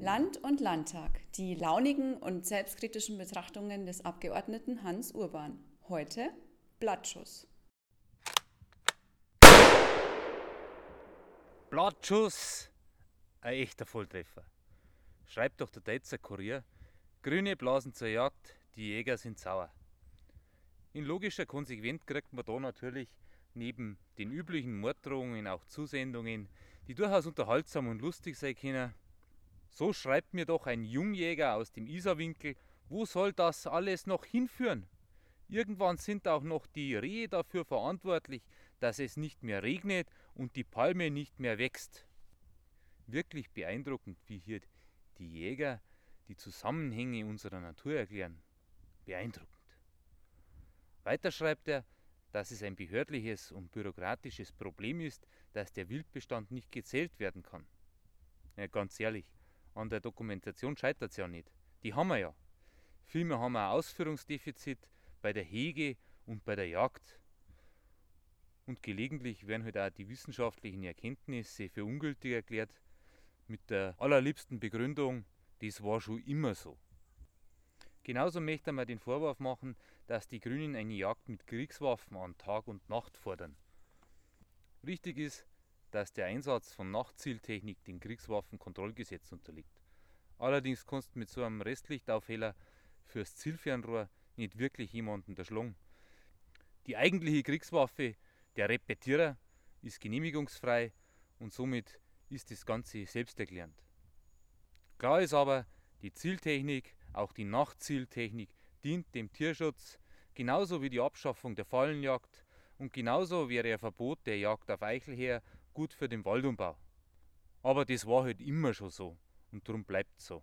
Land und Landtag, die launigen und selbstkritischen Betrachtungen des Abgeordneten Hans Urban. Heute Blattschuss. Blattschuss! Ein echter Volltreffer. Schreibt doch der Detzer Kurier, Grüne blasen zur Jagd, die Jäger sind sauer. In logischer Konsequenz kriegt man da natürlich neben den üblichen Morddrohungen auch Zusendungen, die durchaus unterhaltsam und lustig sein können. So schreibt mir doch ein Jungjäger aus dem Isarwinkel, wo soll das alles noch hinführen? Irgendwann sind auch noch die Rehe dafür verantwortlich, dass es nicht mehr regnet und die Palme nicht mehr wächst. Wirklich beeindruckend, wie hier die Jäger die Zusammenhänge unserer Natur erklären. Beeindruckend. Weiter schreibt er, dass es ein behördliches und bürokratisches Problem ist, dass der Wildbestand nicht gezählt werden kann. Ja, ganz ehrlich, an der Dokumentation scheitert es ja nicht. Die haben wir ja. Vielmehr haben wir ein Ausführungsdefizit bei der Hege und bei der Jagd. Und gelegentlich werden halt auch die wissenschaftlichen Erkenntnisse für ungültig erklärt, mit der allerliebsten Begründung, das war schon immer so. Genauso möchte man den Vorwurf machen, dass die Grünen eine Jagd mit Kriegswaffen an Tag und Nacht fordern. Richtig ist, dass der Einsatz von Nachtzieltechnik dem Kriegswaffenkontrollgesetz unterliegt. Allerdings kannst du mit so einem Restlichtaufheller fürs Zielfernrohr nicht wirklich jemanden erschlagen. Die eigentliche Kriegswaffe, der Repetierer, ist genehmigungsfrei und somit ist das Ganze selbsterklärend. Klar ist aber, die Zieltechnik auch die Nachtzieltechnik dient dem Tierschutz, genauso wie die Abschaffung der Fallenjagd und genauso wäre ein Verbot der Jagd auf Eichelheer gut für den Waldumbau. Aber das war halt immer schon so und darum bleibt so.